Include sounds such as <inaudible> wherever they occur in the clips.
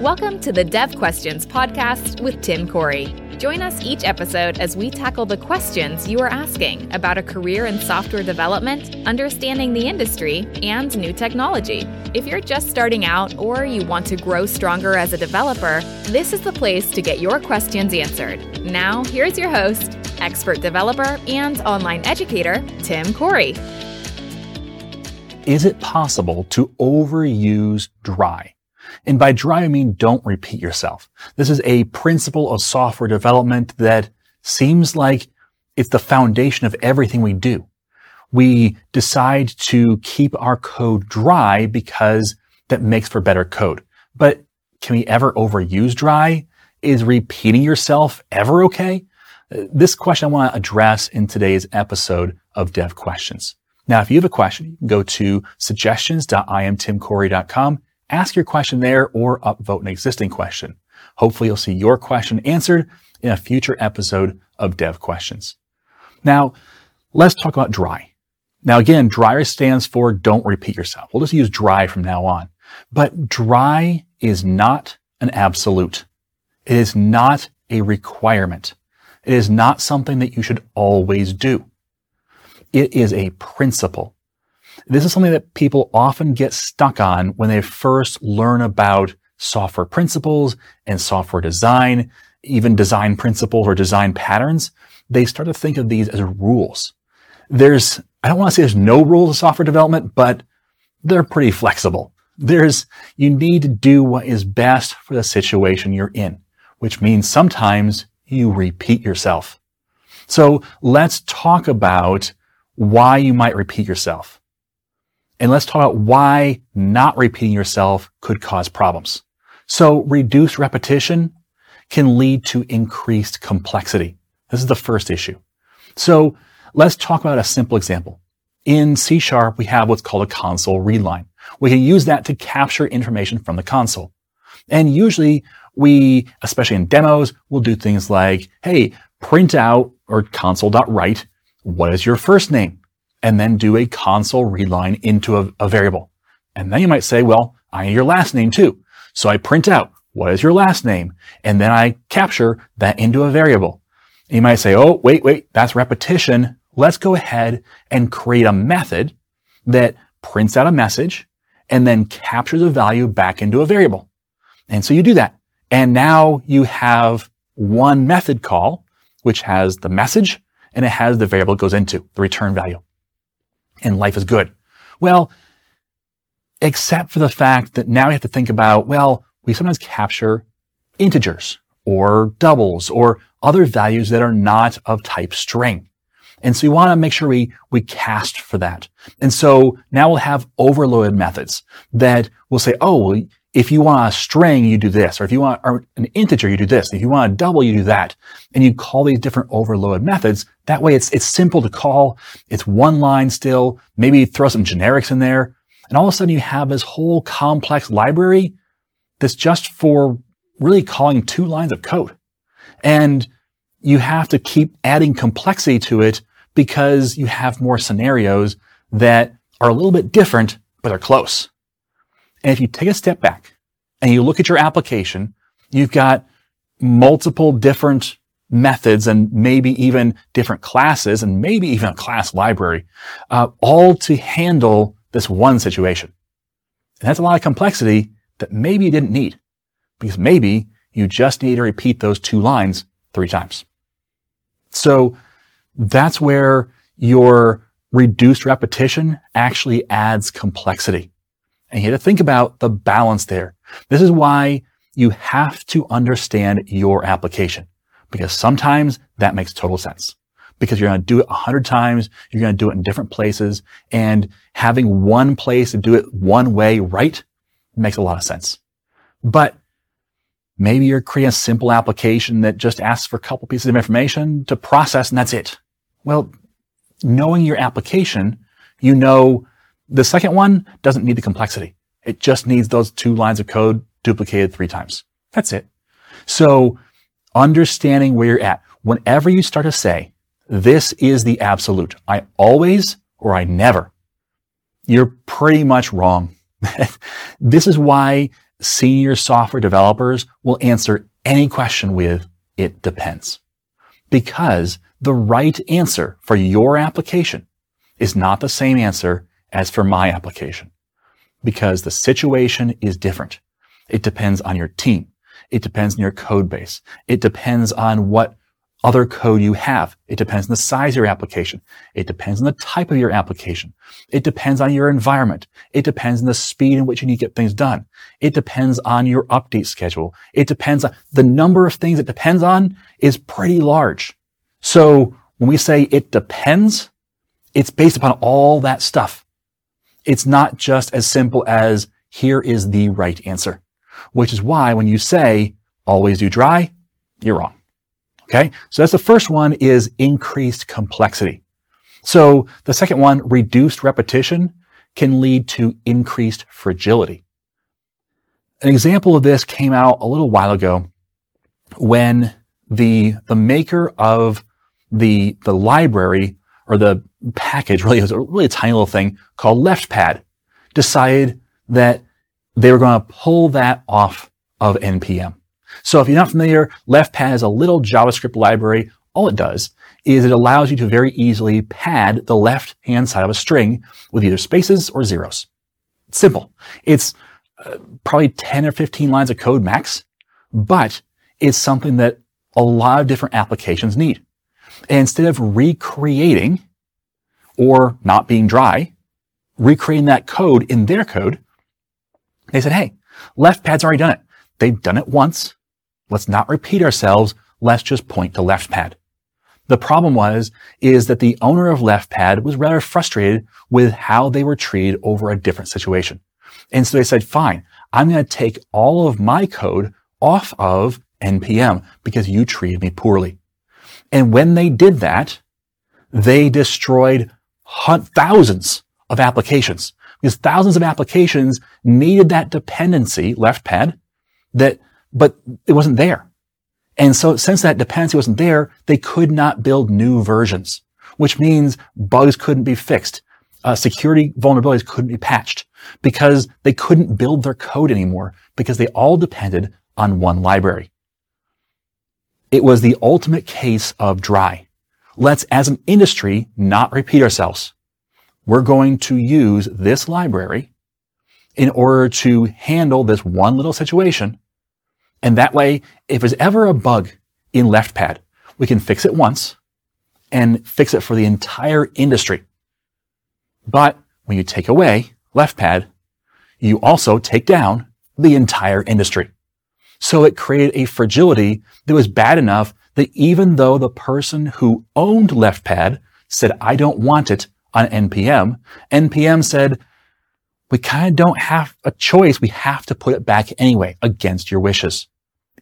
Welcome to the Dev Questions podcast with Tim Corey. Join us each episode as we tackle the questions you are asking about a career in software development, understanding the industry, and new technology. If you're just starting out or you want to grow stronger as a developer, this is the place to get your questions answered. Now, here's your host, expert developer and online educator, Tim Corey. Is it possible to overuse dry? And by dry, I mean don't repeat yourself. This is a principle of software development that seems like it's the foundation of everything we do. We decide to keep our code dry because that makes for better code. But can we ever overuse dry? Is repeating yourself ever okay? This question I want to address in today's episode of Dev Questions. Now, if you have a question, you can go to suggestions.iamtimcorey.com ask your question there or upvote an existing question. Hopefully you'll see your question answered in a future episode of Dev Questions. Now, let's talk about dry. Now again, dry stands for don't repeat yourself. We'll just use dry from now on. But dry is not an absolute. It is not a requirement. It is not something that you should always do. It is a principle. This is something that people often get stuck on when they first learn about software principles and software design, even design principles or design patterns. They start to think of these as rules. There's, I don't want to say there's no rules of software development, but they're pretty flexible. There's, you need to do what is best for the situation you're in, which means sometimes you repeat yourself. So let's talk about why you might repeat yourself. And let's talk about why not repeating yourself could cause problems. So reduced repetition can lead to increased complexity. This is the first issue. So let's talk about a simple example. In C Sharp, we have what's called a console read line. We can use that to capture information from the console. And usually we, especially in demos, will do things like, hey, print out or console.write, what is your first name? And then do a console read line into a, a variable. And then you might say, well, I need your last name too. So I print out what is your last name? And then I capture that into a variable. You might say, oh, wait, wait, that's repetition. Let's go ahead and create a method that prints out a message and then captures a value back into a variable. And so you do that. And now you have one method call, which has the message and it has the variable it goes into, the return value and life is good. Well, except for the fact that now we have to think about, well, we sometimes capture integers or doubles or other values that are not of type string. And so we want to make sure we, we cast for that. And so now we'll have overloaded methods that will say, oh, well, if you want a string, you do this. Or if you want an integer, you do this. If you want a double, you do that. And you call these different overload methods. That way it's, it's simple to call. It's one line still. Maybe throw some generics in there. And all of a sudden you have this whole complex library that's just for really calling two lines of code. And you have to keep adding complexity to it because you have more scenarios that are a little bit different, but are close. And if you take a step back and you look at your application, you've got multiple different methods and maybe even different classes and maybe even a class library, uh, all to handle this one situation. And that's a lot of complexity that maybe you didn't need because maybe you just need to repeat those two lines three times. So that's where your reduced repetition actually adds complexity. And you have to think about the balance there. This is why you have to understand your application because sometimes that makes total sense because you're going to do it a hundred times. You're going to do it in different places and having one place to do it one way right makes a lot of sense. But maybe you're creating a simple application that just asks for a couple pieces of information to process and that's it. Well, knowing your application, you know the second one doesn't need the complexity. It just needs those two lines of code duplicated three times. That's it. So understanding where you're at, whenever you start to say, this is the absolute, I always or I never, you're pretty much wrong. <laughs> this is why senior software developers will answer any question with, it depends. Because the right answer for your application is not the same answer as for my application. Because the situation is different. It depends on your team. It depends on your code base. It depends on what other code you have. It depends on the size of your application. It depends on the type of your application. It depends on your environment. It depends on the speed in which you need to get things done. It depends on your update schedule. It depends on the number of things it depends on is pretty large. So when we say it depends, it's based upon all that stuff. It's not just as simple as here is the right answer, which is why when you say always do dry, you're wrong. Okay. So that's the first one is increased complexity. So the second one, reduced repetition can lead to increased fragility. An example of this came out a little while ago when the, the maker of the, the library or the package, really, it was a really tiny little thing called LeftPad, decided that they were going to pull that off of NPM. So if you're not familiar, LeftPad is a little JavaScript library. All it does is it allows you to very easily pad the left hand side of a string with either spaces or zeros. It's simple. It's uh, probably 10 or 15 lines of code max, but it's something that a lot of different applications need. And instead of recreating or not being dry, recreating that code in their code, they said, hey, LeftPad's already done it. They've done it once. Let's not repeat ourselves. Let's just point to LeftPad. The problem was, is that the owner of LeftPad was rather frustrated with how they were treated over a different situation. And so they said, fine, I'm going to take all of my code off of NPM because you treated me poorly. And when they did that, they destroyed thousands of applications because thousands of applications needed that dependency, LeftPad, that but it wasn't there. And so since that dependency wasn't there, they could not build new versions, which means bugs couldn't be fixed. Uh, security vulnerabilities couldn't be patched because they couldn't build their code anymore because they all depended on one library. It was the ultimate case of dry. Let's, as an industry, not repeat ourselves. We're going to use this library in order to handle this one little situation and that way, if there's ever a bug in LeftPad, we can fix it once and fix it for the entire industry. But when you take away LeftPad, you also take down the entire industry. So it created a fragility that was bad enough that even though the person who owned LeftPad said, I don't want it on NPM, NPM said, we kind of don't have a choice. We have to put it back anyway against your wishes.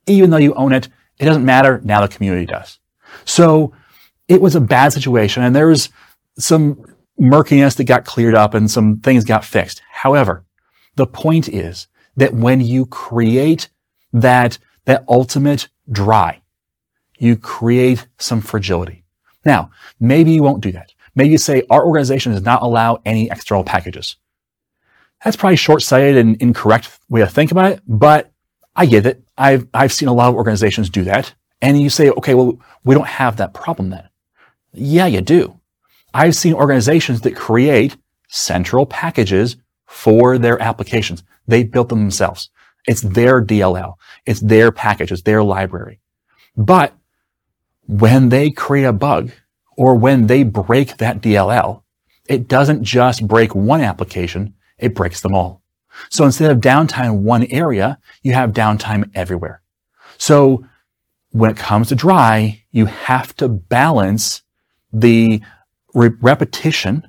Even though you own it, it doesn't matter. Now the community does. So it was a bad situation and there was some murkiness that got cleared up and some things got fixed. However, the point is that when you create that, that ultimate dry, you create some fragility. Now, maybe you won't do that. Maybe you say our organization does not allow any external packages. That's probably short-sighted and incorrect way to think about it, but I get it. I've, I've seen a lot of organizations do that. And you say, okay, well, we don't have that problem then. Yeah, you do. I've seen organizations that create central packages for their applications. They built them themselves. It's their DLL. It's their package. It's their library. But when they create a bug or when they break that DLL, it doesn't just break one application. It breaks them all. So instead of downtime in one area, you have downtime everywhere. So when it comes to dry, you have to balance the re- repetition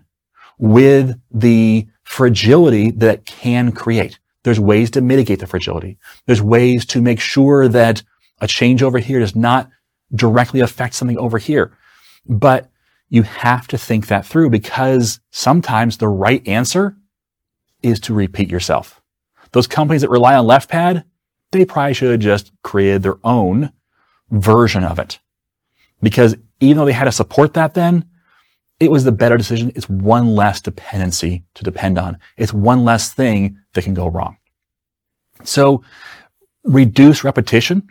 with the fragility that can create. There's ways to mitigate the fragility. There's ways to make sure that a change over here does not directly affect something over here. But you have to think that through because sometimes the right answer is to repeat yourself. Those companies that rely on LeftPad, they probably should have just created their own version of it. Because even though they had to support that then, it was the better decision. It's one less dependency to depend on. It's one less thing that can go wrong. So reduced repetition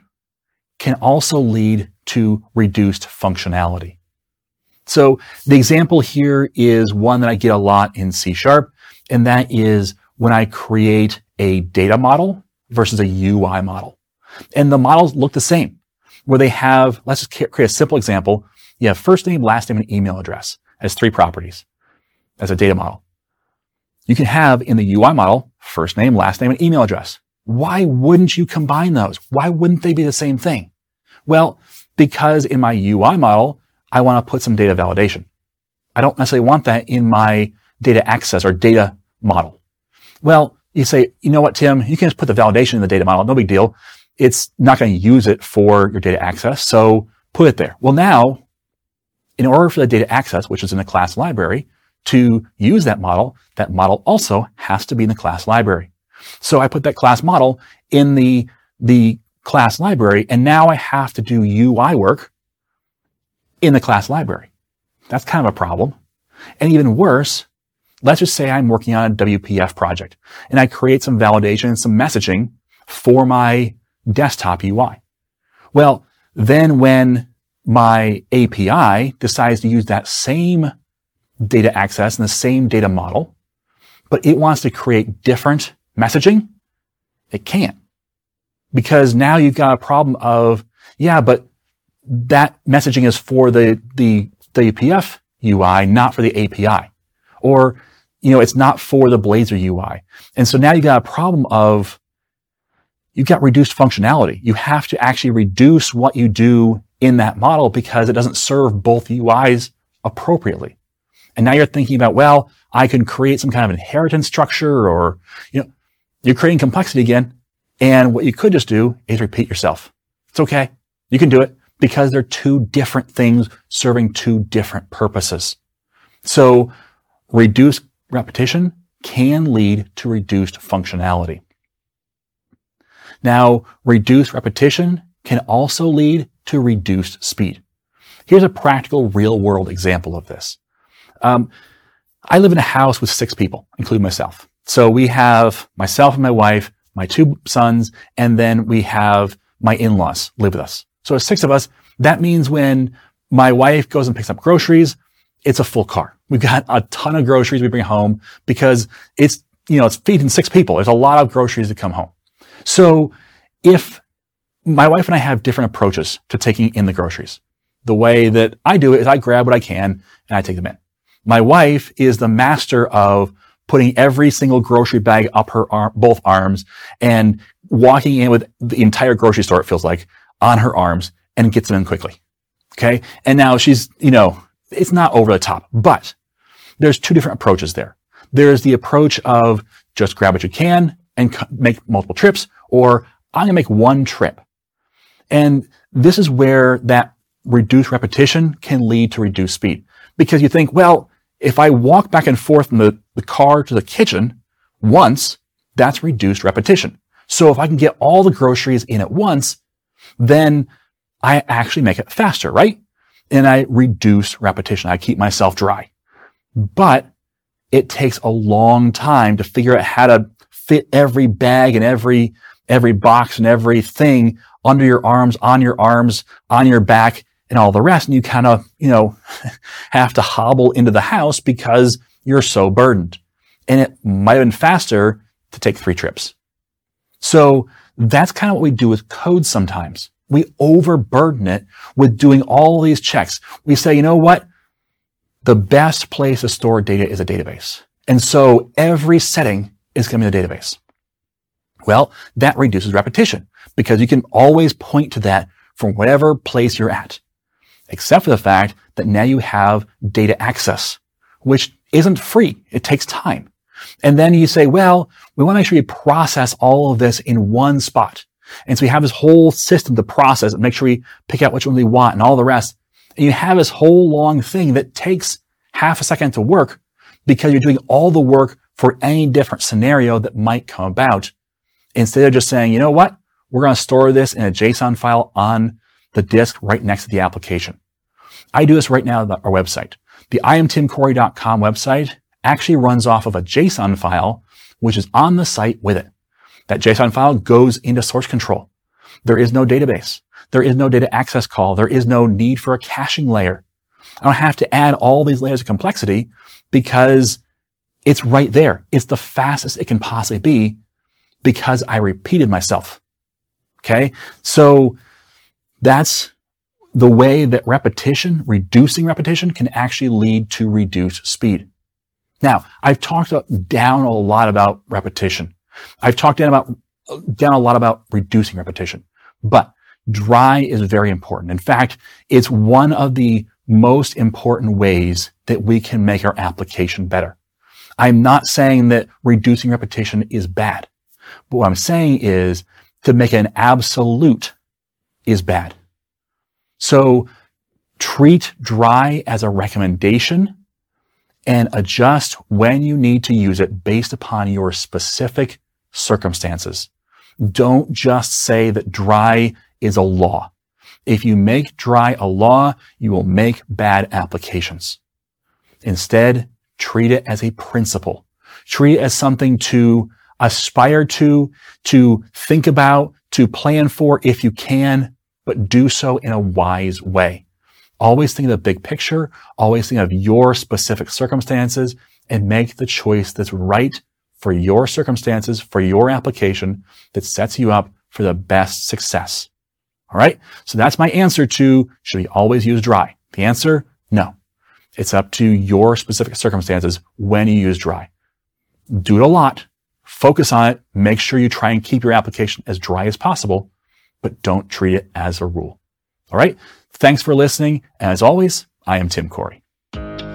can also lead to reduced functionality. So the example here is one that I get a lot in C sharp, and that is when I create a data model versus a UI model. And the models look the same, where they have, let's just create a simple example. You have first name, last name, and email address as three properties as a data model. You can have in the UI model, first name, last name, and email address. Why wouldn't you combine those? Why wouldn't they be the same thing? Well, because in my UI model, I want to put some data validation. I don't necessarily want that in my data access or data model. Well, you say, you know what, Tim, you can just put the validation in the data model. No big deal. It's not going to use it for your data access. So put it there. Well, now in order for the data access, which is in the class library, to use that model, that model also has to be in the class library. So I put that class model in the, the class library, and now I have to do UI work in the class library. That's kind of a problem. And even worse, let's just say I'm working on a WPF project and I create some validation and some messaging for my desktop UI. Well, then when my API decides to use that same data access and the same data model, but it wants to create different messaging, it can't. Because now you've got a problem of, yeah, but that messaging is for the, the WPF UI, not for the API. Or, you know, it's not for the Blazor UI. And so now you've got a problem of, you've got reduced functionality. You have to actually reduce what you do in that model because it doesn't serve both UIs appropriately. And now you're thinking about, well, I can create some kind of inheritance structure or, you know, you're creating complexity again. And what you could just do is repeat yourself. It's okay. You can do it because they're two different things serving two different purposes. So reduced repetition can lead to reduced functionality. Now, reduced repetition can also lead to reduced speed. Here's a practical real world example of this. Um, I live in a house with six people, including myself. So we have myself and my wife, my two sons, and then we have my in-laws live with us. So it's six of us. That means when my wife goes and picks up groceries, it's a full car. We've got a ton of groceries we bring home because it's, you know, it's feeding six people. There's a lot of groceries that come home. So if my wife and I have different approaches to taking in the groceries, the way that I do it is I grab what I can and I take them in. My wife is the master of putting every single grocery bag up her arm, both arms and walking in with the entire grocery store, it feels like, on her arms and gets them in quickly. Okay. And now she's, you know, it's not over the top, but there's two different approaches there. There's the approach of just grab what you can and make multiple trips, or I'm going to make one trip. And this is where that reduced repetition can lead to reduced speed because you think, well, if I walk back and forth from the, the car to the kitchen once, that's reduced repetition. So if I can get all the groceries in at once, then I actually make it faster, right? And I reduce repetition. I keep myself dry. But it takes a long time to figure out how to fit every bag and every, every box and everything under your arms, on your arms, on your back and all the rest. And you kind of, you know, <laughs> have to hobble into the house because you're so burdened. And it might have been faster to take three trips. So that's kind of what we do with code sometimes. We overburden it with doing all these checks. We say, you know what? The best place to store data is a database. And so every setting is going to be a database. Well, that reduces repetition because you can always point to that from whatever place you're at except for the fact that now you have data access, which isn't free. It takes time. And then you say, well, we want to make sure you process all of this in one spot. And so we have this whole system to process and make sure we pick out which one we want and all the rest. And you have this whole long thing that takes half a second to work because you're doing all the work for any different scenario that might come about instead of just saying, you know what? We're going to store this in a JSON file on the disk right next to the application. I do this right now on our website. The iamtimcorey.com website actually runs off of a JSON file, which is on the site with it. That JSON file goes into source control. There is no database. There is no data access call. There is no need for a caching layer. I don't have to add all these layers of complexity because it's right there. It's the fastest it can possibly be because I repeated myself. Okay. So that's the way that repetition, reducing repetition can actually lead to reduced speed. Now, I've talked down a lot about repetition. I've talked down about, down a lot about reducing repetition, but dry is very important. In fact, it's one of the most important ways that we can make our application better. I'm not saying that reducing repetition is bad. But what I'm saying is to make an absolute is bad. So treat dry as a recommendation and adjust when you need to use it based upon your specific circumstances. Don't just say that dry is a law. If you make dry a law, you will make bad applications. Instead, treat it as a principle. Treat it as something to aspire to, to think about, to plan for if you can, but do so in a wise way. Always think of the big picture. Always think of your specific circumstances and make the choice that's right for your circumstances, for your application that sets you up for the best success. All right. So that's my answer to should we always use dry? The answer, no. It's up to your specific circumstances when you use dry. Do it a lot. Focus on it. Make sure you try and keep your application as dry as possible, but don't treat it as a rule. All right. Thanks for listening. As always, I am Tim Corey.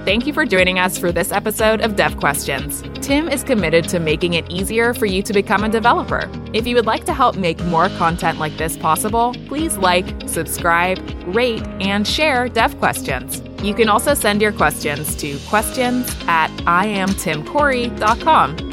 Thank you for joining us for this episode of Dev Questions. Tim is committed to making it easier for you to become a developer. If you would like to help make more content like this possible, please like, subscribe, rate, and share Dev Questions. You can also send your questions to questions at iamtimcorey.com.